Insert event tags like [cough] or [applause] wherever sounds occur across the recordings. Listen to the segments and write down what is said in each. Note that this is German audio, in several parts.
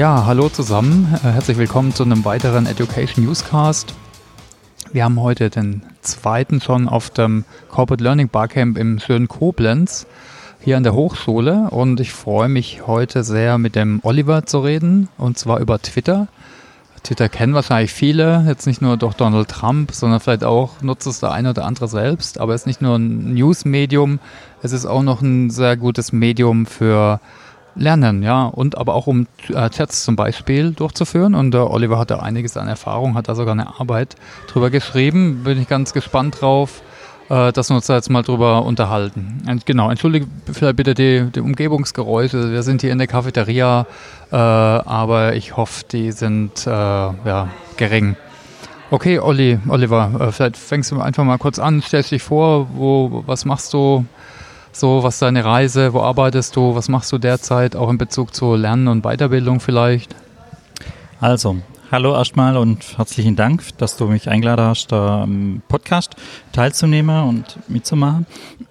Ja, hallo zusammen. Äh, herzlich willkommen zu einem weiteren Education Newscast. Wir haben heute den zweiten schon auf dem Corporate Learning Barcamp im schönen Koblenz hier an der Hochschule und ich freue mich heute sehr mit dem Oliver zu reden und zwar über Twitter. Twitter kennen wahrscheinlich viele, jetzt nicht nur durch Donald Trump, sondern vielleicht auch nutzt es der eine oder andere selbst. Aber es ist nicht nur ein News-Medium, es ist auch noch ein sehr gutes Medium für lernen, ja, und aber auch um äh, Chats zum Beispiel durchzuführen. Und der Oliver hat da einiges an Erfahrung, hat da sogar eine Arbeit drüber geschrieben. Bin ich ganz gespannt drauf, äh, dass wir uns da jetzt mal drüber unterhalten. Und genau, entschuldige vielleicht bitte die, die Umgebungsgeräusche. Wir sind hier in der Cafeteria, äh, aber ich hoffe, die sind äh, ja, gering. Okay, Olli, Oliver, äh, vielleicht fängst du einfach mal kurz an, stellst dich vor, wo, was machst du? So, was ist deine Reise, wo arbeitest du, was machst du derzeit, auch in Bezug zu Lernen und Weiterbildung vielleicht? Also, hallo erstmal und herzlichen Dank, dass du mich eingeladen hast, am Podcast teilzunehmen und mitzumachen.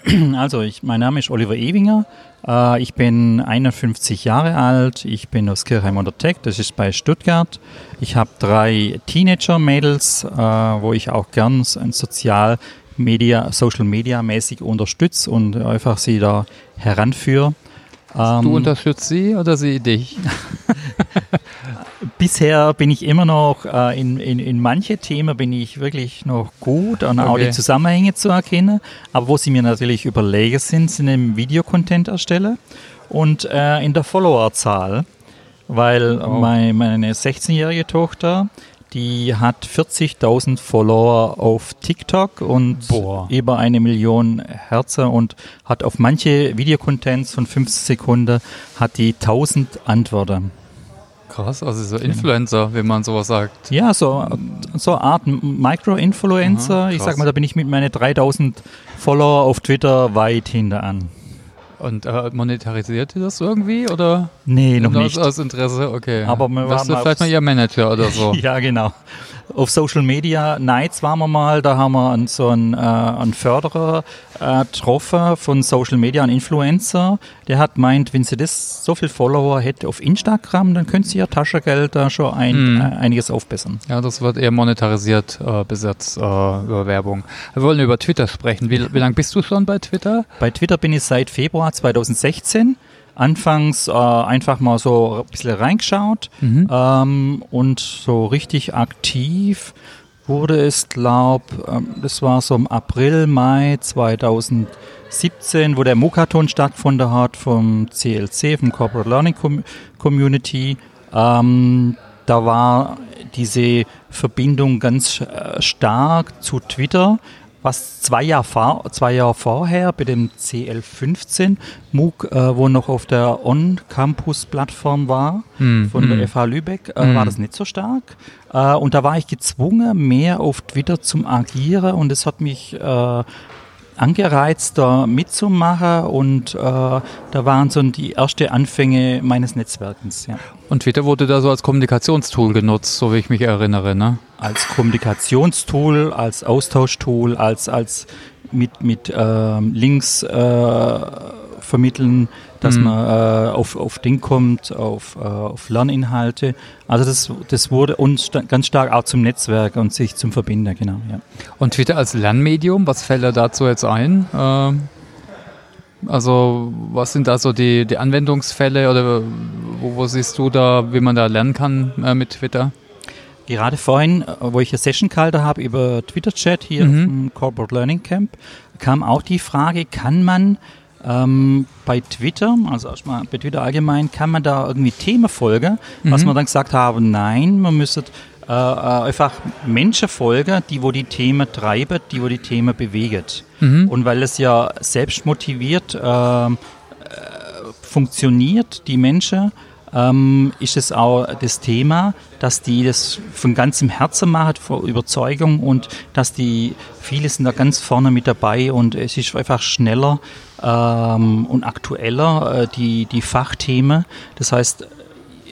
[clears throat] Also, ich, mein Name ist Oliver Ewinger. Äh, ich bin 51 Jahre alt. Ich bin aus Kirchheim unter Tech, das ist bei Stuttgart. Ich habe drei Teenager-Mädels, äh, wo ich auch gern sozial Media, Social Media mäßig unterstütze und einfach sie da heranführe. Ähm, du unterstützt sie oder sie dich? [laughs] Bisher bin ich immer noch äh, in, in, in manche Themen bin ich wirklich noch gut und okay. auch die Zusammenhänge zu erkennen. Aber wo sie mir natürlich überlegen sind, sind im Videocontent erstelle und äh, in der Followerzahl, weil oh. mein, meine 16-jährige Tochter die hat 40.000 Follower auf TikTok und Boah. über eine Million Herzen und hat auf manche Videocontents von 15 Sekunden hat die 1000 Antworten. Krass, also so Influencer, wenn man sowas sagt. Ja, so, so eine Art Micro-Influencer. Ich sag mal, da bin ich mit meinen 3000 Follower auf Twitter weit hinter an. Und äh, monetarisiert ihr das irgendwie oder? Nee, noch nicht. Aus Interesse, okay. Aber wir waren vielleicht mal ihr Manager oder [laughs] so. ja, genau auf Social Media Nights waren wir mal, da haben wir so einen, äh, einen Förderer äh, getroffen von Social Media, einen Influencer, der hat meint, wenn sie das so viel Follower hätte auf Instagram, dann könnte sie ihr Taschengeld da schon ein, hm. äh, einiges aufbessern. Ja, das wird eher monetarisiert äh, besetzt äh, über Werbung. Wir wollen über Twitter sprechen. Wie, wie lange bist du schon bei Twitter? Bei Twitter bin ich seit Februar 2016 anfangs äh, einfach mal so ein bisschen reingeschaut mhm. ähm, und so richtig aktiv wurde es, glaube ähm, das war so im April, Mai 2017, wo der Mukaton stattgefunden hat vom CLC, vom Corporate Learning Com Community. Ähm, da war diese Verbindung ganz äh, stark zu Twitter was zwei Jahre, vor, zwei Jahre vorher bei dem CL15 MOOC, äh, wo noch auf der On-Campus-Plattform war, hm, von der FH hm. Lübeck, äh, hm. war das nicht so stark. Äh, und da war ich gezwungen, mehr auf Twitter zum Agieren und es hat mich äh, angereizt, da mitzumachen und äh, da waren so die ersten Anfänge meines Netzwerkens. Ja. Und Twitter wurde da so als Kommunikationstool genutzt, so wie ich mich erinnere, ne? Als Kommunikationstool, als Austauschtool, als, als mit, mit ähm, Links äh, vermitteln, dass mhm. man äh, auf, auf Ding kommt, auf, äh, auf Lerninhalte. Also das, das wurde uns ganz stark auch zum Netzwerk und sich zum Verbinden, genau. Ja. Und Twitter als Lernmedium, was fällt da dazu jetzt ein? Ähm also was sind da so die, die Anwendungsfälle oder wo, wo siehst du da, wie man da lernen kann äh, mit Twitter? Gerade vorhin, äh, wo ich eine Session gehalten habe über Twitter-Chat hier mhm. im Corporate Learning Camp, kam auch die Frage, kann man ähm, bei Twitter, also erstmal bei Twitter allgemein, kann man da irgendwie Themen folgen, mhm. was man dann gesagt haben, nein, man müsste äh, äh, einfach Menschen folgen, die wo die Themen treiben, die wo die Themen bewegen. Mhm. Und weil es ja selbst motiviert äh, äh, funktioniert, die Menschen, ähm, ist es auch das Thema, dass die das von ganzem Herzen machen, vor Überzeugung und dass die, viele sind da ganz vorne mit dabei und es ist einfach schneller ähm, und aktueller, äh, die, die Fachthemen. Das heißt,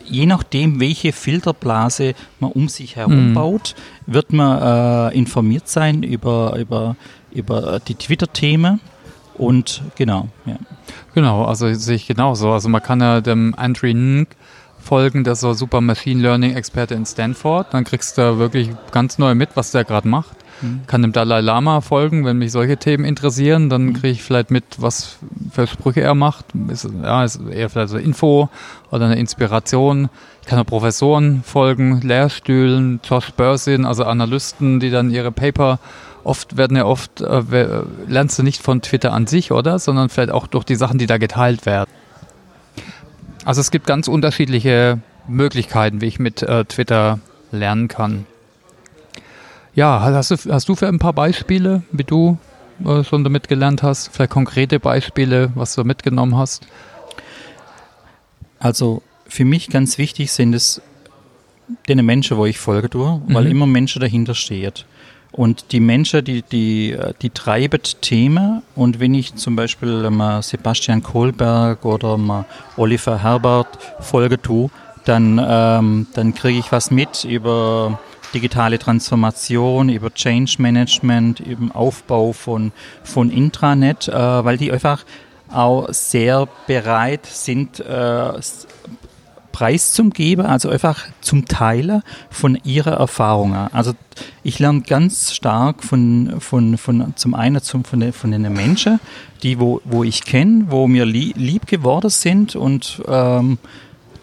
je nachdem, welche Filterblase man um sich herum mhm. baut, wird man äh, informiert sein über, über, über die Twitter-Themen. Und genau, ja. Genau, also sehe ich genauso. Also man kann ja dem Andrew Ng folgen, der ist so super Machine Learning Experte in Stanford. Dann kriegst du wirklich ganz neu mit, was der gerade macht. Mhm. Kann dem Dalai Lama folgen, wenn mich solche Themen interessieren, dann mhm. kriege ich vielleicht mit, was für Sprüche er macht. Ist, ja, ist eher vielleicht so Info oder eine Inspiration. Ich kann auch Professoren folgen, Lehrstühlen, Josh Bursin, also Analysten, die dann ihre Paper oft werden ja oft, äh, lernst du nicht von Twitter an sich, oder? Sondern vielleicht auch durch die Sachen, die da geteilt werden. Also es gibt ganz unterschiedliche Möglichkeiten, wie ich mit äh, Twitter lernen kann. Ja, hast du, hast du für ein paar Beispiele, wie du äh, schon damit gelernt hast? Vielleicht konkrete Beispiele, was du mitgenommen hast? Also für mich ganz wichtig sind es den Menschen, wo ich folge tue, weil mhm. immer Menschen dahinter steht. Und die Menschen, die, die, die treiben Themen. Und wenn ich zum Beispiel mal Sebastian Kohlberg oder mal Oliver Herbert folge tue, dann, ähm, dann kriege ich was mit über digitale Transformation, über Change Management, über Aufbau von, von Intranet, äh, weil die einfach auch sehr bereit sind, äh, Preis zum Geben, also einfach zum Teilen von ihrer Erfahrungen. Also ich lerne ganz stark von, von, von zum einen zum, von, den, von den Menschen, die wo, wo ich kenne, wo mir lieb geworden sind und ähm,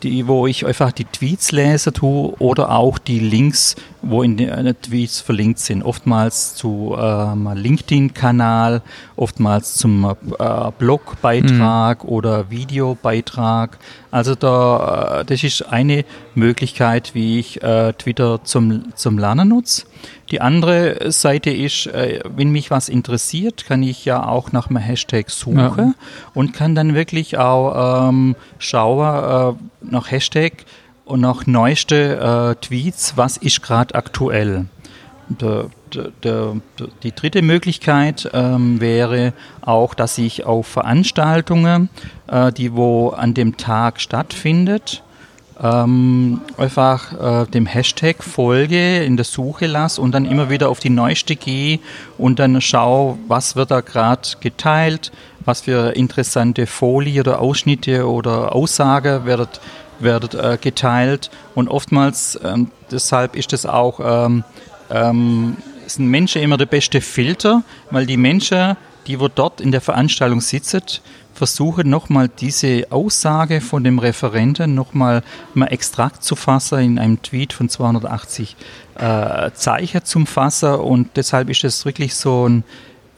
die, wo ich einfach die Tweets lese tue oder auch die Links, wo in den äh, Tweets verlinkt sind. Oftmals zu ähm, LinkedIn-Kanal, oftmals zum äh, Blogbeitrag mhm. oder Videobeitrag. Also da, äh, das ist eine Möglichkeit, wie ich äh, Twitter zum, zum Lernen nutze. Die andere Seite ist, äh, wenn mich was interessiert, kann ich ja auch nach einem Hashtag suchen ja. und kann dann wirklich auch ähm, schauen nach Hashtag und nach neueste äh, Tweets, was ist gerade aktuell. Der, der, der, die dritte Möglichkeit ähm, wäre auch, dass ich auf Veranstaltungen, äh, die wo an dem Tag stattfindet, ähm, einfach äh, dem Hashtag folge, in der Suche lasse und dann immer wieder auf die neueste gehe und dann schaue, was wird da gerade geteilt, was für interessante Folie oder Ausschnitte oder Aussage wird, wird äh, geteilt. Und oftmals, ähm, deshalb ist es auch, ähm, ähm, sind Menschen immer der beste Filter, weil die Menschen, die wo dort in der Veranstaltung sitzen, versuche nochmal diese Aussage von dem Referenten nochmal mal extrakt zu fassen in einem Tweet von 280 äh, Zeichen zum Fassen. Und deshalb ist es wirklich so ein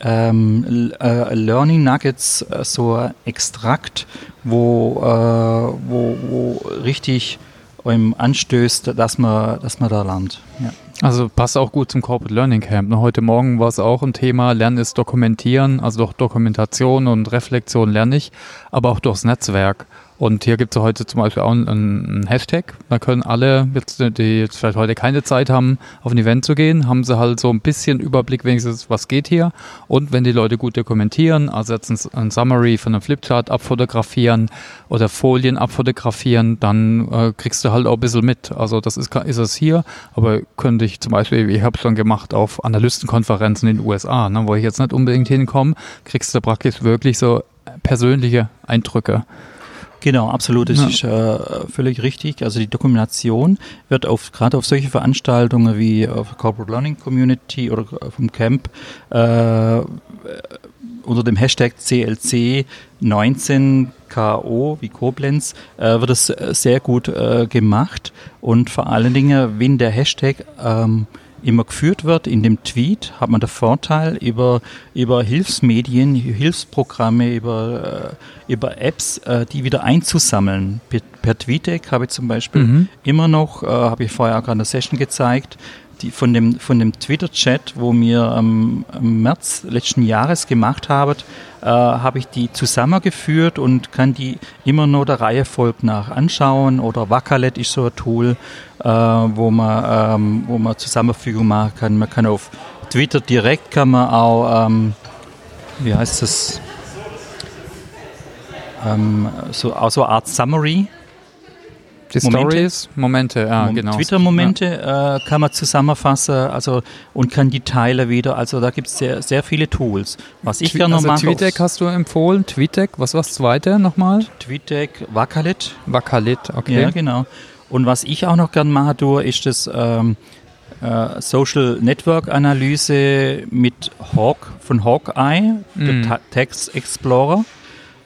ähm, äh, Learning Nuggets, äh, so Extrakt, wo, äh, wo, wo richtig einem anstößt, dass man, dass man da lernt. Ja. Also passt auch gut zum Corporate Learning Camp. Ne? Heute Morgen war es auch ein Thema, Lernen ist Dokumentieren, also durch Dokumentation und Reflexion lerne ich, aber auch durchs Netzwerk. Und hier gibt es heute zum Beispiel auch einen, einen Hashtag. Da können alle, die jetzt vielleicht heute keine Zeit haben, auf ein Event zu gehen, haben sie halt so ein bisschen Überblick wenigstens, was geht hier. Und wenn die Leute gut dokumentieren, also jetzt ein, ein Summary von einem Flipchart abfotografieren oder Folien abfotografieren, dann äh, kriegst du halt auch ein bisschen mit. Also das ist, ist es hier, aber könnte ich zum Beispiel, ich habe es schon gemacht auf Analystenkonferenzen in den USA, ne, wo ich jetzt nicht unbedingt hinkomme, kriegst du praktisch wirklich so persönliche Eindrücke. Genau, absolut. Das ja. ist äh, völlig richtig. Also die Dokumentation wird auf gerade auf solche Veranstaltungen wie auf Corporate Learning Community oder vom Camp äh, unter dem Hashtag CLC 19KO wie Koblenz äh, wird es sehr gut äh, gemacht und vor allen Dingen, wenn der Hashtag ähm, immer geführt wird in dem Tweet, hat man den Vorteil über, über Hilfsmedien, Hilfsprogramme, über, äh, über Apps, äh, die wieder einzusammeln. Per, per TweetDeck habe ich zum Beispiel mhm. immer noch, äh, habe ich vorher auch gerade eine Session gezeigt, die von dem, von dem Twitter-Chat, wo wir am, März letzten Jahres gemacht haben, äh, habe ich die zusammengeführt und kann die immer nur der Reihe folgt nach anschauen. Oder Wakalet ist so ein Tool, äh, wo, man, ähm, wo man Zusammenfügung machen kann. Man kann auf Twitter direkt kann man auch, ähm, wie heißt das, ähm, so, auch so eine Art Summary Die Momente. Stories, Momente, ja, Mom- genau. Twitter-Momente äh, kann man zusammenfassen also, und kann die teilen wieder. Also da gibt es sehr, sehr viele Tools. Was ich Twi- gerne noch also mache, TweetDeck hast du empfohlen. TweetDeck, was war das zweite nochmal? TweetDeck, Wakalit. Wakalit, okay. Ja, genau. Und was ich auch noch gerne machen tue, ist das ähm, äh, Social Network Analyse mit Hawk von Hawkeye, Mhm. der Ta- Text Explorer.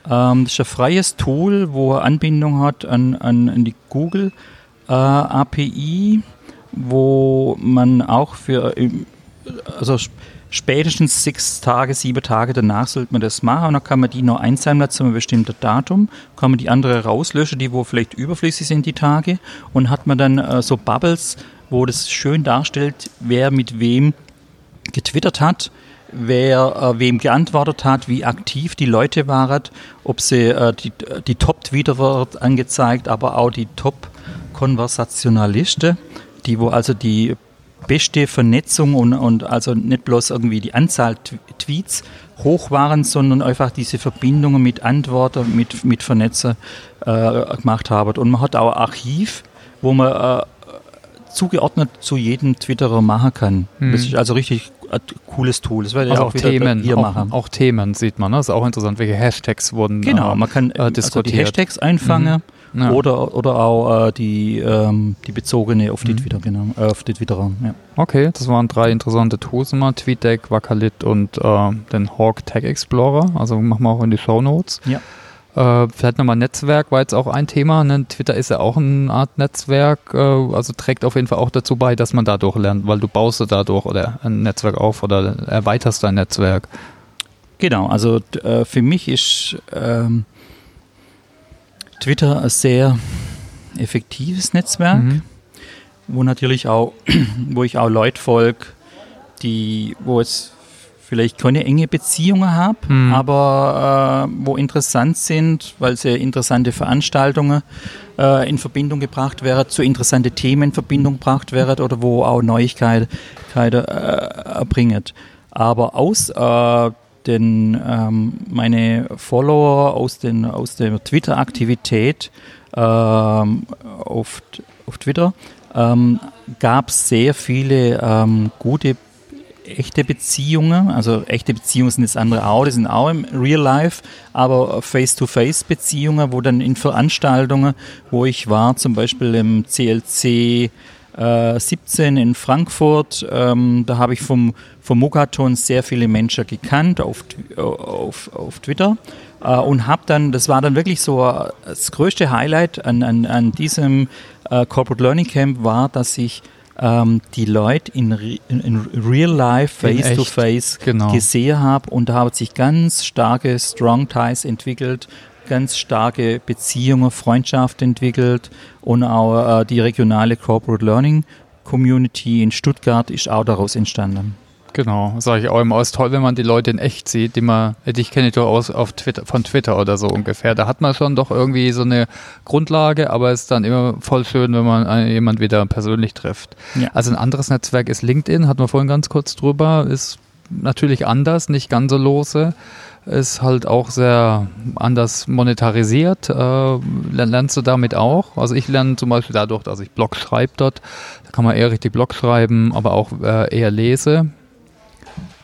Ähm, das ist ein freies Tool, wo eine Anbindung hat an, an, an die Google äh, API, wo man auch für ähm, also sp- spätestens sechs Tage, sieben Tage danach sollte man das machen. Und dann kann man die noch einsammeln zu einem bestimmten Datum, kann man die andere rauslöschen, die wo vielleicht überflüssig sind die Tage. Und hat man dann äh, so Bubbles, wo das schön darstellt, wer mit wem getwittert hat, wer äh, wem geantwortet hat, wie aktiv die Leute waren, ob sie äh, die, die Top-Tweeter wird angezeigt, aber auch die Top-Konversationalisten, die wo also die beste Vernetzung und, und also nicht bloß irgendwie die Anzahl Tw- Tweets hoch waren, sondern einfach diese Verbindungen mit Antworten, mit, mit Vernetzer äh, gemacht haben. Und man hat auch ein Archiv, wo man äh, zugeordnet zu jedem Twitterer machen kann. Mhm. Das ist also richtig ein cooles Tool. Das Also auch, auch wieder Themen, hier auch, machen. auch Themen sieht man. Ne? Das ist auch interessant, welche Hashtags wurden Genau, äh, man kann äh, also die. Hashtags einfangen Ja. oder, oder auch äh, die, ähm, die bezogene auf die Mhm. Twitter, genau, äh, auf die Twitterer. Ja. Okay, das waren drei interessante Tools immer. TweetDeck, Wakalit und äh, den Hawk Tag Explorer. Also machen wir auch in die Show Notes. Ja. Äh, vielleicht nochmal Netzwerk war jetzt auch ein Thema. Ne? Twitter ist ja auch eine Art Netzwerk, äh, also trägt auf jeden Fall auch dazu bei, dass man dadurch lernt, weil du baust dadurch oder ein Netzwerk auf oder erweiterst dein Netzwerk. Genau, also äh, für mich ist ähm, Twitter ein sehr effektives Netzwerk, Mhm. wo natürlich auch, [clears throat] wo ich auch Leute folge, die, wo es vielleicht keine enge Beziehungen habe, Mhm. aber äh, wo interessant sind, weil sie interessante Veranstaltungen äh, in Verbindung gebracht werden, zu interessante Themen in Verbindung gebracht werden oder wo auch Neuigkeiten äh, erbringen. Aber aus äh, den, ähm, meine Follower aus, den, aus der Twitter-Aktivität ähm, auf, auf Twitter ähm, gab es sehr viele ähm, gute echte Beziehungen, also echte Beziehungen sind das andere auch, die sind auch im Real Life, aber Face-to-Face-Beziehungen, wo dann in Veranstaltungen, wo ich war, zum Beispiel im CLC äh, 17 in Frankfurt, ähm, da habe ich vom, vom Mugaton sehr viele Menschen gekannt auf, auf, auf Twitter äh, und habe dann, das war dann wirklich so äh, das größte Highlight an, an, an diesem äh, Corporate Learning Camp war, dass ich ähm, die Leute in, re- in, in real life, In face to echt, face genau. gesehen habe und da haben sich ganz starke Strong Ties entwickelt, ganz starke Beziehungen, Freundschaft entwickelt und auch äh, die regionale Corporate Learning Community in Stuttgart ist auch daraus entstanden. Genau, sage ich auch immer. Es ist toll, wenn man die Leute in echt sieht, die man, dich kenne ich doch aus auf Twitter, von Twitter oder so ungefähr. Da hat man schon doch irgendwie so eine Grundlage, aber es ist dann immer voll schön, wenn man jemand wieder persönlich trifft. Ja. Also ein anderes Netzwerk ist LinkedIn, hatten wir vorhin ganz kurz drüber, ist natürlich anders, nicht ganz so lose, ist halt auch sehr anders monetarisiert. Äh, lern- lernst du damit auch? Also ich lerne zum Beispiel dadurch, dass ich Blog schreibe dort, da kann man eher richtig Blog schreiben, aber auch äh, eher lese.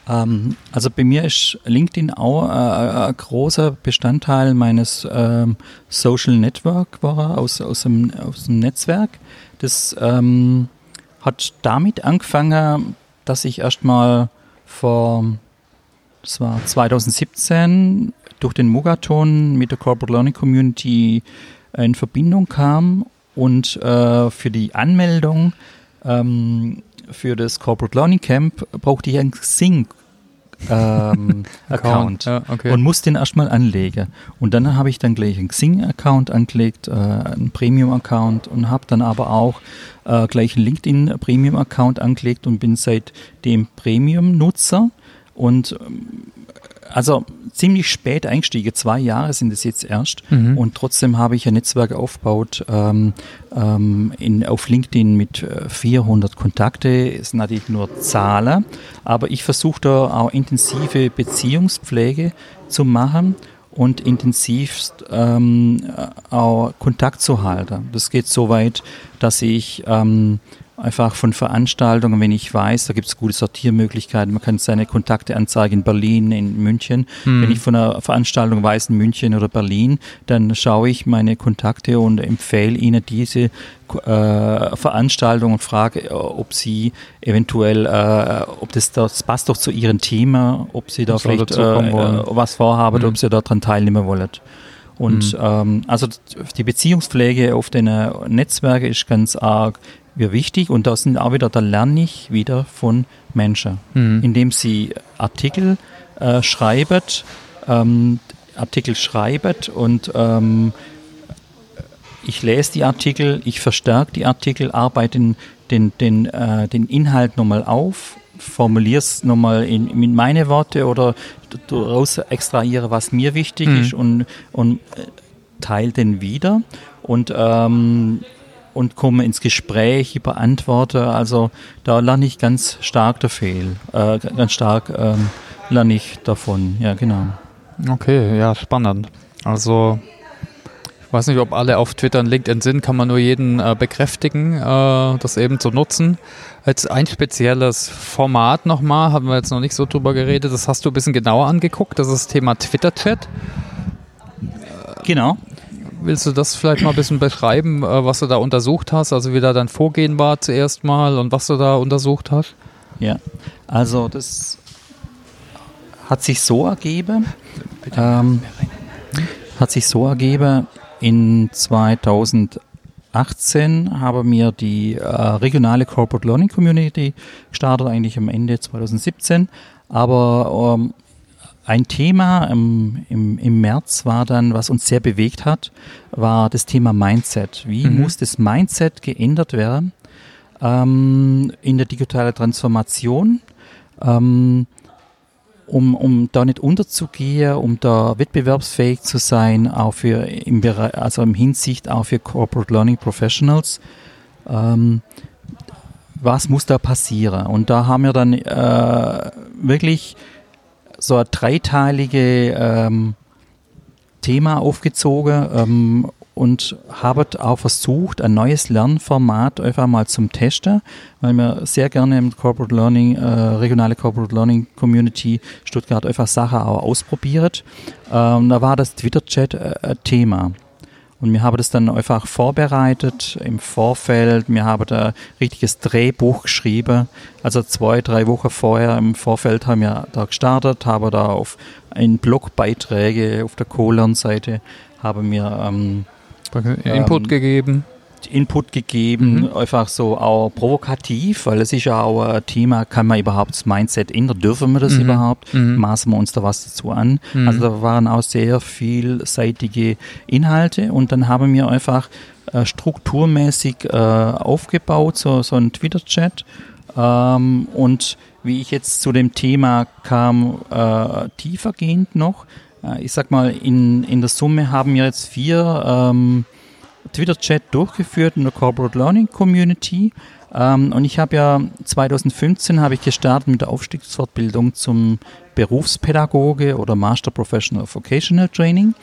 Ähm, also bei mir ist LinkedIn auch äh, ein großer Bestandteil meines ähm, Social Network war aus, aus, dem, aus dem Netzwerk. Das ähm, hat damit angefangen, dass ich erstmal vor, das war 2017, durch den Mugaton mit der Corporate Learning Community in Verbindung kam und äh, für die Anmeldung ähm, für das Corporate Learning Camp brauchte ich einen Xing ähm, [laughs] Account Ja, okay. und muss den erstmal anlegen. Und dann habe ich dann gleich einen Xing-Account angelegt, äh, einen Premium-Account und habe dann aber auch äh, gleich einen LinkedIn-Premium-Account angelegt und bin seitdem Premium-Nutzer und ähm, also ziemlich spät eingestiegen, zwei Jahre sind es jetzt erst Mhm. und trotzdem habe ich ein Netzwerk aufgebaut ähm, ähm, in, auf LinkedIn mit äh, 400 Kontakte, ist natürlich nur Zahlen, aber ich versuche da auch intensive Beziehungspflege zu machen und intensivst ähm, auch Kontakt zu halten. Das geht so weit, dass ich ähm, einfach von Veranstaltungen, wenn ich weiß, da gibt es gute Sortiermöglichkeiten, man kann seine Kontakte anzeigen in Berlin, in München. Hm. Wenn ich von einer Veranstaltung weiß in München oder Berlin, dann schaue ich meine Kontakte und empfehle ihnen diese äh, Veranstaltung und frage, ob sie eventuell, äh, ob das, das passt doch zu ihrem Thema, ob sie da das vielleicht äh, was vorhaben, hm. ob sie daran teilnehmen wollen. Und mhm. ähm, also die Beziehungspflege auf den Netzwerken ist ganz arg mir wichtig und da sind auch wieder, da lerne ich wieder von Menschen, mhm. indem sie Artikel äh, schreiben, ähm, Artikel schreiben und ähm, ich lese die Artikel, ich verstärke die Artikel, arbeite den, den, den, äh, den Inhalt nochmal auf, formuliere es nochmal in, in meine Worte oder daraus extrahiere, was mir wichtig mhm. ist und, und äh, teile den wieder. Und ähm, und komme ins Gespräch, ich beantworte. Also da lerne ich ganz stark dafür, äh, ganz stark ähm, lerne ich davon. Ja, genau. Okay, ja, spannend. Also ich weiß nicht, ob alle auf Twitter und LinkedIn sind, kann man nur jeden äh, bekräftigen, äh, das eben zu nutzen. Als ein spezielles Format nochmal, haben wir jetzt noch nicht so drüber geredet, das hast du ein bisschen genauer angeguckt, das ist das Thema Twitter-Chat. Genau. Willst du das vielleicht mal ein bisschen beschreiben, äh, was du da untersucht hast? Also wie da dein Vorgehen war zuerst mal und was du da untersucht hast? Ja, also das hat sich so ergeben, ähm, hat sich so ergeben, in 2018 habe mir die äh, regionale Corporate Learning Community gestartet, eigentlich am Ende 2017. Aber ähm, ein Thema im, im, im März war dann, was uns sehr bewegt hat, war das Thema Mindset. Wie mhm. muss das Mindset geändert werden ähm, in der digitalen Transformation? Ähm, um, um da nicht unterzugehen, um da wettbewerbsfähig zu sein, auch für im Bereich, also im Hinsicht auch für Corporate Learning Professionals. Ähm, was muss da passieren? Und da haben wir dann äh, wirklich so ein dreiteilige ähm, Thema aufgezogen ähm, und habe auch versucht, ein neues Lernformat einfach mal zum Testen, weil wir sehr gerne im Corporate Learning, äh, regionale Corporate Learning Community Stuttgart einfach Sachen auch ausprobiert. Ähm, da war das Twitter-Chat äh, Thema. Und wir haben das dann einfach vorbereitet im Vorfeld. Wir haben da ein richtiges Drehbuch geschrieben. Also zwei, drei Wochen vorher im Vorfeld haben wir da gestartet, haben da auf in Blogbeiträge auf der Colon-Seite haben wir ähm, Input ähm, gegeben. Input gegeben, mhm. einfach so auch provokativ, weil es ist ja auch ein Thema, kann man überhaupt das Mindset ändern, dürfen wir das mhm. überhaupt, mhm. maßen wir uns da was dazu an. Mhm. Also da waren auch sehr vielseitige Inhalte und dann haben wir einfach äh, strukturmäßig äh, aufgebaut, so, so ein Twitter-Chat ähm, und wie ich jetzt zu dem Thema kam, äh, tiefergehend noch, äh, ich sag mal, in, in der Summe haben wir jetzt vier ähm, Twitter-Chat durchgeführt in der Corporate Learning Community. Ähm, und ich habe ja 2015 habe ich gestartet mit der Aufstiegsfortbildung zum Berufspädagoge oder Master Professional Vocational Training.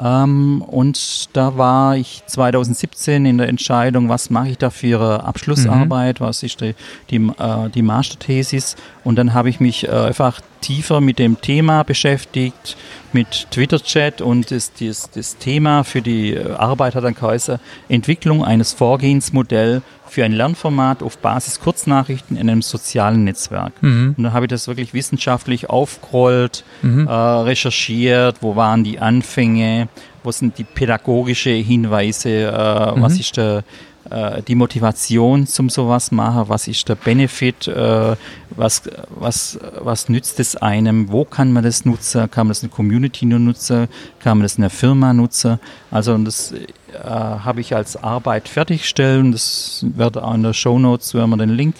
Ähm, und da war ich 2017 in der Entscheidung, was mache ich da für Ihre Abschlussarbeit, mhm. was ist die, die, äh, die Masterthesis. Und dann habe ich mich äh, einfach tiefer mit dem Thema beschäftigt, mit Twitter-Chat und das, das, das Thema für die äh, Arbeit hat dann geheißen, Entwicklung eines Vorgehensmodells für ein Lernformat auf Basis Kurznachrichten in einem sozialen Netzwerk. Mhm. Und dann habe ich das wirklich wissenschaftlich aufgerollt, mhm. äh, recherchiert, wo waren die Anfänge, wo sind die pädagogische Hinweise, äh, mhm. was ist der äh, die Motivation zum sowas machen, was ist der Benefit, äh, was, was, was nützt es einem, wo kann man das nutzen, kann man das in der Community nur nutzen, kann man das in der Firma nutzen, also das äh, habe ich als Arbeit fertigstellen, das wird auch in der Show Notes, wenn man den Link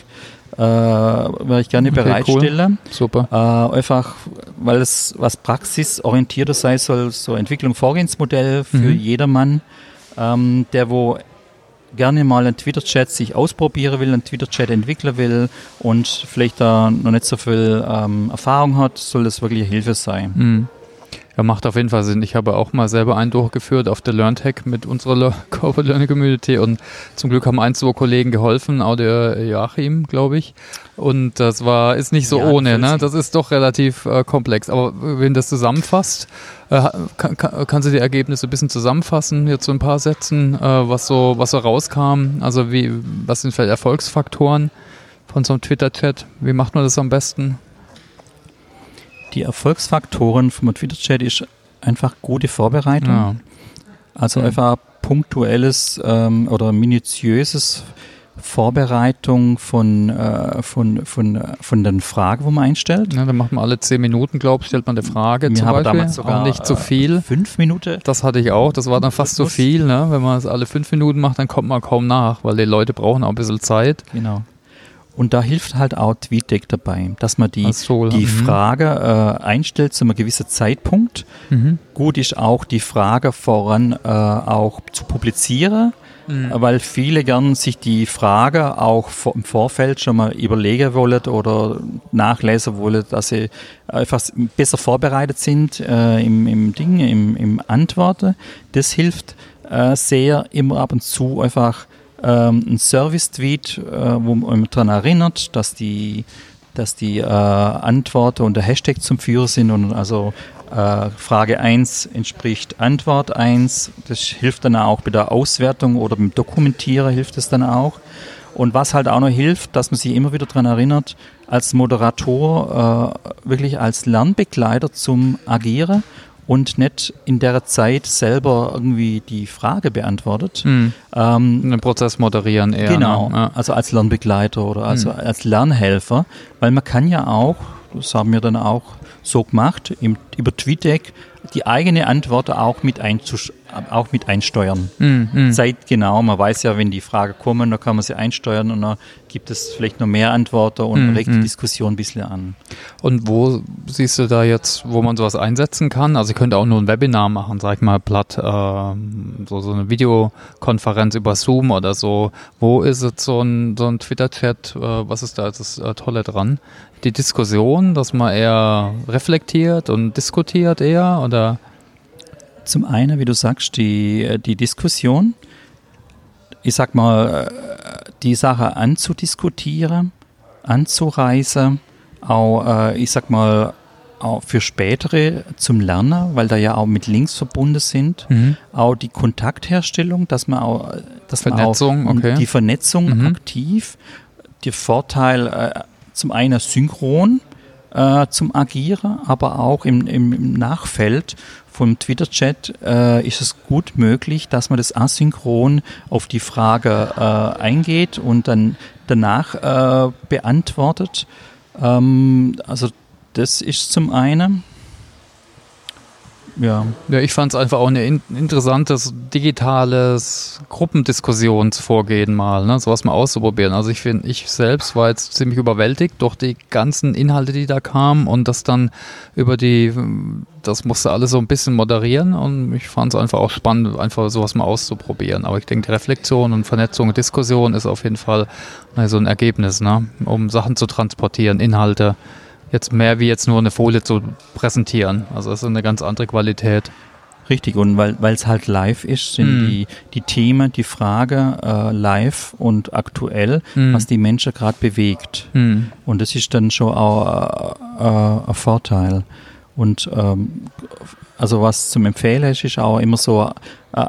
äh, werde ich gerne okay, bereitstellen. Cool. Super. Äh, einfach, weil es was praxisorientierter sein soll, so Entwicklung, Vorgehensmodell für mhm. jedermann, ähm, der wo gerne mal einen Twitter-Chat sich ausprobieren will, einen Twitter-Chat entwickeln will und vielleicht da noch nicht so viel ähm, Erfahrung hat, soll das wirklich Hilfe sein. Mhm. Ja, macht auf jeden Fall Sinn. Ich habe auch mal selber einen durchgeführt auf der LearnTech mit unserer [laughs] Corporate Learning Community und zum Glück haben ein, zwei Kollegen geholfen, auch der Joachim, glaube ich. Und das war, ist nicht so ja, ohne, ne? Das ist doch relativ äh, komplex. Aber wenn das zusammenfasst, äh, kann, kann, kannst du die Ergebnisse ein bisschen zusammenfassen, jetzt so ein paar Sätzen, äh, was so, was so rauskam? Also wie, was sind vielleicht Erfolgsfaktoren von so einem Twitter-Chat? Wie macht man das am besten? Die Erfolgsfaktoren vom Twitter-Chat ist einfach gute Vorbereitung. Ja. Also ja. einfach punktuelles ähm, oder minutiöses Vorbereitung von, äh, von, von, von den Fragen, wo man einstellt. Ja, dann macht man alle zehn Minuten, glaube ich, stellt man eine Frage Wir zum haben Beispiel. damals sogar auch nicht zu viel. Fünf Minuten. Das hatte ich auch. Das war dann fast zu viel. Ne? Wenn man es alle fünf Minuten macht, dann kommt man kaum nach, weil die Leute brauchen auch ein bisschen Zeit. Genau. Und da hilft halt auch TweetDeck dabei, dass man die, so, die mhm. Frage äh, einstellt zu einem gewissen Zeitpunkt. Mhm. Gut ist auch die Frage voran äh, auch zu publizieren, mhm. weil viele gern sich die Frage auch im Vorfeld schon mal überlegen wollen oder nachlesen wollen, dass sie einfach besser vorbereitet sind äh, im, im Ding, im, im Antworten. Das hilft äh, sehr immer ab und zu einfach ähm, ein Service-Tweet, äh, wo man daran erinnert, dass die, dass die äh, Antworten und der Hashtag zum Führer sind und also äh, Frage 1 entspricht Antwort 1. Das hilft dann auch bei der Auswertung oder beim Dokumentieren hilft es dann auch. Und was halt auch noch hilft, dass man sich immer wieder daran erinnert, als Moderator äh, wirklich als Lernbegleiter zum Agieren und nicht in der Zeit selber irgendwie die Frage beantwortet. Mhm. Ähm, Den Prozess moderieren eher. Genau, ne? ja. also als Lernbegleiter oder also mhm. als Lernhelfer, weil man kann ja auch, das haben wir dann auch so gemacht, im, über TweetDeck die eigene Antwort auch mit, auch mit einsteuern. Mm, Zeitgenau, man weiß ja, wenn die Fragen kommen, dann kann man sie einsteuern und dann gibt es vielleicht noch mehr Antworten und mm, regt die Diskussion ein bisschen an. Und wo siehst du da jetzt, wo man sowas einsetzen kann? Also ich könnte auch nur ein Webinar machen, sag ich mal platt, äh, so, so eine Videokonferenz über Zoom oder so. Wo ist jetzt so ein, so ein Twitter-Chat, äh, was ist da das äh, Tolle dran? Die Diskussion, dass man eher reflektiert und diskutiert eher oder? Zum einen, wie du sagst, die, äh, die Diskussion. Ich sag mal, äh, die Sache anzudiskutieren, anzureisen, auch, äh, ich sag mal, auch für spätere zum Lernen, weil da ja auch mit Links verbunden sind. Mhm. Auch die Kontaktherstellung, dass man auch, dass Vernetzung, man auch okay. die Vernetzung mhm. aktiv, der Vorteil, zum einen synchron äh, zum Agieren, aber auch im, im Nachfeld vom Twitter-Chat äh, ist es gut möglich, dass man das asynchron auf die Frage äh, eingeht und dann danach äh, beantwortet. Ähm, also das ist zum einen. Ja. ja, ich fand es einfach auch ein in interessantes digitales Gruppendiskussionsvorgehen mal, ne? sowas mal auszuprobieren. Also ich finde, ich selbst war jetzt ziemlich überwältigt durch die ganzen Inhalte, die da kamen und das dann über die, das musste alles so ein bisschen moderieren und ich fand es einfach auch spannend, einfach sowas mal auszuprobieren. Aber ich denke, Reflexion und Vernetzung und Diskussion ist auf jeden Fall so ein Ergebnis, ne? um Sachen zu transportieren, Inhalte jetzt mehr wie jetzt nur eine Folie zu präsentieren. Also das ist eine ganz andere Qualität. Richtig, und weil es halt live ist, sind mm. die, die Themen, die Frage äh, live und aktuell, mm. was die Menschen gerade bewegt. Mm. Und das ist dann schon auch äh, äh, ein Vorteil. Und ähm, also was zum Empfehlen ist, ist auch immer so, äh,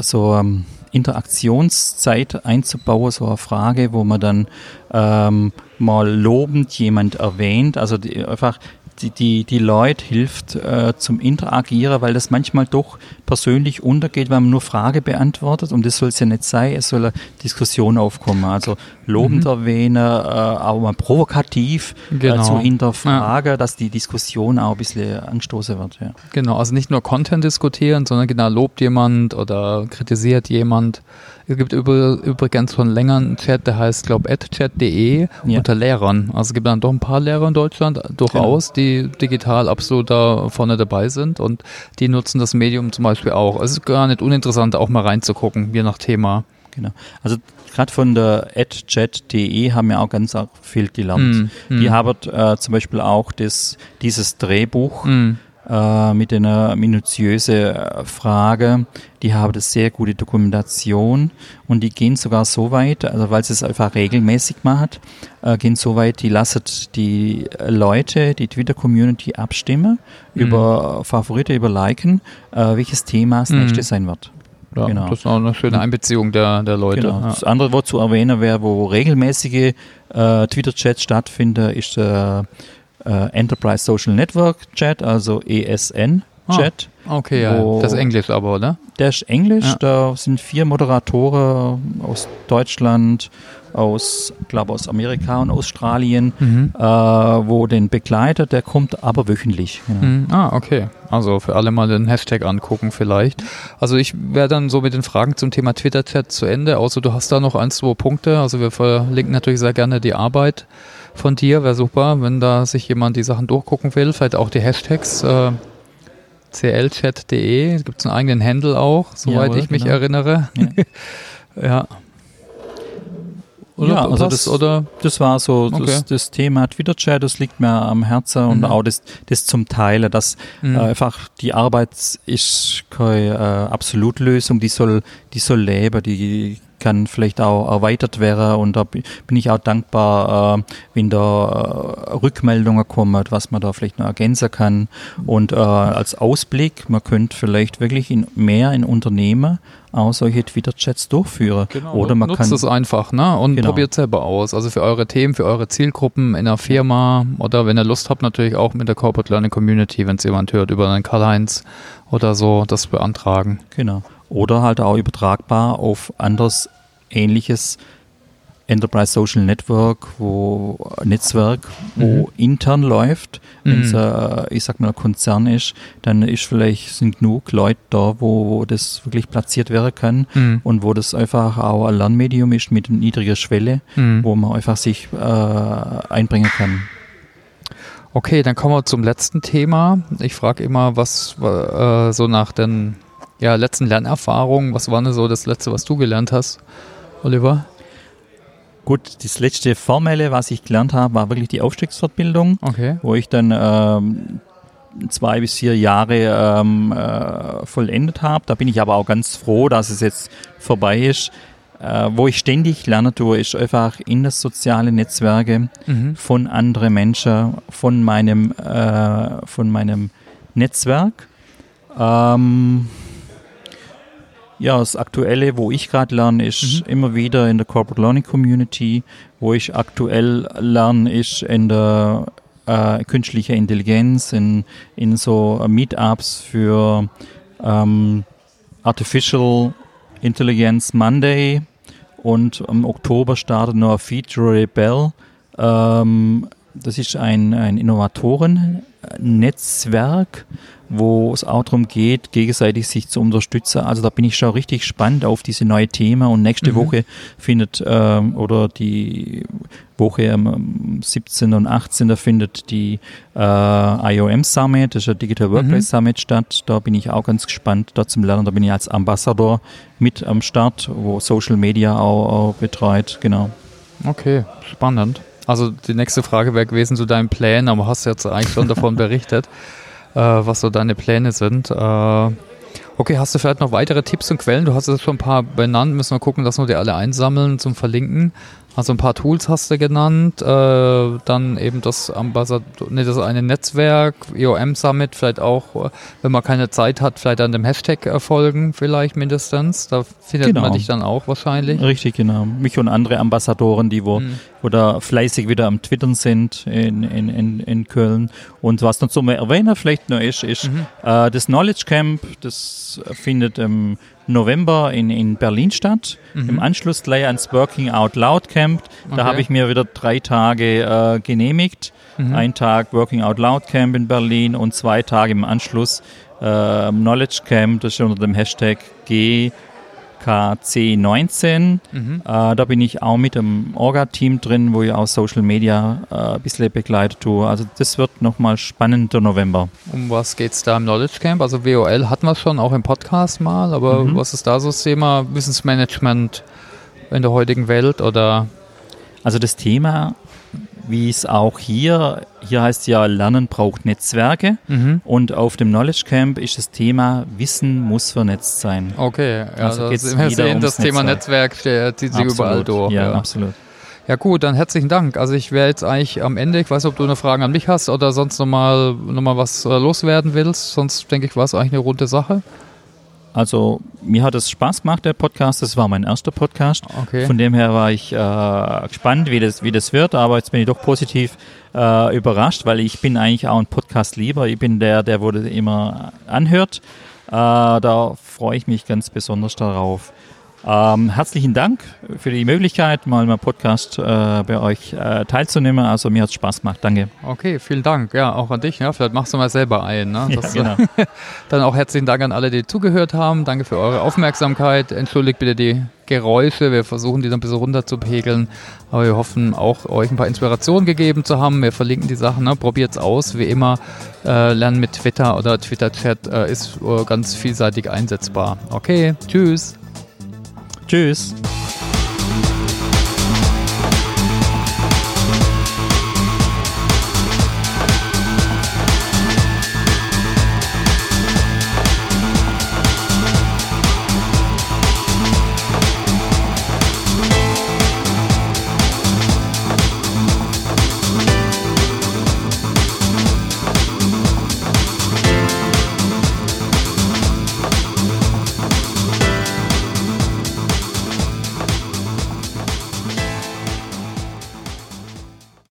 so ähm, Interaktionszeit einzubauen, so eine Frage, wo man dann ähm, mal lobend jemand erwähnt, also die, einfach die, die, die Leute hilft äh, zum Interagieren, weil das manchmal doch persönlich untergeht, weil man nur Frage beantwortet und das soll es ja nicht sein, es soll eine Diskussion aufkommen. Also lobend mhm. erwähnen, äh, auch mal provokativ äh, genau. äh, zu hinterfragen, ja. dass die Diskussion auch ein bisschen anstoßen wird. Ja. Genau, also nicht nur Content diskutieren, sondern genau lobt jemand oder kritisiert jemand. Es gibt übrigens schon länger einen Chat, der heißt, glaube ich, adchat.de ja. unter Lehrern. Also es gibt dann doch ein paar Lehrer in Deutschland durchaus, genau. die digital absolut da vorne dabei sind und die nutzen das Medium zum Beispiel auch. Es ist gar nicht uninteressant, auch mal reinzugucken, je nach Thema. Genau. Also gerade von der adchat.de haben wir auch ganz viel gelernt. Mm, mm. Die haben äh, zum Beispiel auch das, dieses Drehbuch mm. Äh, äh, mit einer minutiösen Frage. Die haben das sehr gute Dokumentation und die gehen sogar so weit, also weil sie es einfach regelmäßig macht, äh, gehen so weit, die lassen die Leute, die Twitter-Community abstimmen mhm. über Favorite, über Liken, äh, welches Thema das mhm. nächste sein wird. Ja, genau. Das ist auch eine schöne Einbeziehung der, der Leute. Genau. Ja. Das andere, was zu erwähnen wäre, wo regelmäßige äh, Twitter-Chats stattfinden, ist der äh, Enterprise Social Network Chat, also ESN. Chat. Ah, okay, ja. Das ist Englisch aber, oder? Der ist Englisch. Ja. Da sind vier Moderatoren aus Deutschland, aus, glaube aus Amerika und Australien, mhm. äh, wo den begleitet. Der kommt aber wöchentlich. Genau. Mhm. Ah, okay. Also für alle mal den Hashtag angucken vielleicht. Also ich wäre dann so mit den Fragen zum Thema Twitter-Chat zu Ende. Außer du hast da noch ein, zwei Punkte. Also wir verlinken natürlich sehr gerne die Arbeit von dir. Wäre super, wenn da sich jemand die Sachen durchgucken will. Vielleicht auch die Hashtags. Äh, clchat.de, gibt es einen eigenen Handle auch, soweit Jawohl, ich mich genau. erinnere. Ja. [laughs] ja. Oder ja, also das, oder? das war so okay. das, das, Thema Twitter-Chat, das liegt mir am Herzen und mhm. auch das, das zum Teil, dass mhm. äh, einfach die Arbeit ist keine äh, Absolutlösung, die soll, die soll leben, die kann vielleicht auch erweitert werden und da bin ich auch dankbar, äh, wenn da äh, Rückmeldungen kommen, was man da vielleicht noch ergänzen kann und äh, als Ausblick, man könnte vielleicht wirklich in, mehr in Unternehmen auch solche Twitter-Chats durchführen. Genau, Oder man nutzt kann es einfach ne? und genau. probiert selber aus. Also für eure Themen, für eure Zielgruppen in der Firma oder wenn ihr Lust habt, natürlich auch mit der Corporate Learning Community, wenn es jemand hört, über einen Karl-Heinz oder so, das beantragen. Genau oder halt auch übertragbar auf anderes ähnliches Enterprise Social Network, wo Netzwerk, wo mhm. intern läuft. Wenn es, mhm. äh, ich sag mal, ein Konzern ist, dann ist vielleicht sind genug Leute da, wo, wo das wirklich platziert werden kann mhm. und wo das einfach auch ein Lernmedium ist mit niedriger Schwelle, mhm. wo man einfach sich äh, einbringen kann. Okay, dann kommen wir zum letzten Thema. Ich frage immer, was äh, so nach den ja, letzten Lernerfahrungen, was war denn so das letzte, was du gelernt hast, Oliver? Gut, das letzte Formelle, was ich gelernt habe, war wirklich die Aufstiegsfortbildung, okay. wo ich dann ähm, zwei bis vier Jahre ähm, äh, vollendet habe. Da bin ich aber auch ganz froh, dass es jetzt vorbei ist. Äh, wo ich ständig lerne tue, ist einfach in das soziale Netzwerke mhm. von anderen Menschen, von meinem, äh, von meinem Netzwerk. Ähm, ja, das Aktuelle, wo ich gerade lerne, ist mhm. immer wieder in der Corporate Learning Community. Wo ich aktuell lerne, ist in der äh, künstliche Intelligenz, in, in so Meetups für ähm, Artificial Intelligence Monday. Und im Oktober startet noch Feature Rebel. Ähm, das ist ein, ein Innovatoren-Netzwerk, wo es auch darum geht, gegenseitig sich zu unterstützen. Also da bin ich schon richtig gespannt auf diese neue Thema und nächste mhm. Woche findet ähm, oder die Woche am 17. und 18. findet die äh, IOM Summit, das ist der Digital Workplace mhm. Summit statt. Da bin ich auch ganz gespannt, da zum Lernen. Da bin ich als Ambassador mit am Start, wo Social Media auch, auch betreut. Genau. Okay, spannend. Also die nächste Frage wäre gewesen zu deinen Plänen, aber hast jetzt eigentlich schon davon [laughs] berichtet äh, was so deine Pläne sind. Äh, okay, hast du vielleicht noch weitere Tipps und Quellen? Du hast es schon ein paar benannt, müssen wir gucken, dass wir die alle einsammeln zum Verlinken. Also ein paar Tools hast du genannt, äh, dann eben das Ambassador, nee, das eine Netzwerk, IOM Summit, vielleicht auch, wenn man keine Zeit hat, vielleicht an dem Hashtag erfolgen, vielleicht mindestens. Da findet genau. man dich dann auch wahrscheinlich. Richtig, genau. Mich und andere Ambassadoren, die wo, wo da fleißig wieder am Twittern sind in, in, in, in Köln. Und was noch zum Erwähnen vielleicht noch ist, ist mhm. äh, das Knowledge Camp, das findet im November in, in Berlin statt. Mhm. Im Anschluss gleich ans Working Out Loud Camp. Da okay. habe ich mir wieder drei Tage äh, genehmigt. Mhm. Ein Tag Working Out Loud Camp in Berlin und zwei Tage im Anschluss äh, Knowledge Camp. Das ist unter dem Hashtag G KC19. Mhm. Äh, da bin ich auch mit dem Orga-Team drin, wo ich auch Social Media äh, ein bisschen begleitet tue. Also das wird nochmal spannender November. Um was geht es da im Knowledge Camp? Also WOL hatten wir schon auch im Podcast mal, aber mhm. was ist da so das Thema Wissensmanagement in der heutigen Welt oder? Also das Thema wie es auch hier, hier heißt ja Lernen braucht Netzwerke mhm. und auf dem Knowledge Camp ist das Thema Wissen muss vernetzt sein. Okay, ja, also das, wir sehen, das Thema Netzwerk, Netzwerk zieht sich überall durch. Ja, ja, absolut. Ja gut, dann herzlichen Dank. Also ich wäre jetzt eigentlich am Ende, ich weiß nicht, ob du eine Frage an mich hast oder sonst nochmal noch mal was äh, loswerden willst. Sonst denke ich, war es eigentlich eine runde Sache. Also mir hat es Spaß gemacht, der Podcast. Das war mein erster Podcast. Okay. Von dem her war ich äh, gespannt, wie das, wie das wird. Aber jetzt bin ich doch positiv äh, überrascht, weil ich bin eigentlich auch ein Podcast lieber. Ich bin der, der wurde immer anhört. Äh, da freue ich mich ganz besonders darauf. Ähm, herzlichen Dank für die Möglichkeit, mal im Podcast äh, bei euch äh, teilzunehmen. Also mir hat es Spaß gemacht. Danke. Okay, vielen Dank. Ja, auch an dich. Ja, vielleicht machst du mal selber ein. Ne? Das, ja, genau. [laughs] dann auch herzlichen Dank an alle, die zugehört haben. Danke für eure Aufmerksamkeit. Entschuldigt bitte die Geräusche. Wir versuchen die dann ein bisschen runterzupegeln. Aber wir hoffen auch, euch ein paar Inspirationen gegeben zu haben. Wir verlinken die Sachen. Ne? Probiert es aus. Wie immer, äh, lernen mit Twitter oder Twitter-Chat äh, ist äh, ganz vielseitig einsetzbar. Okay, tschüss. Tschüss.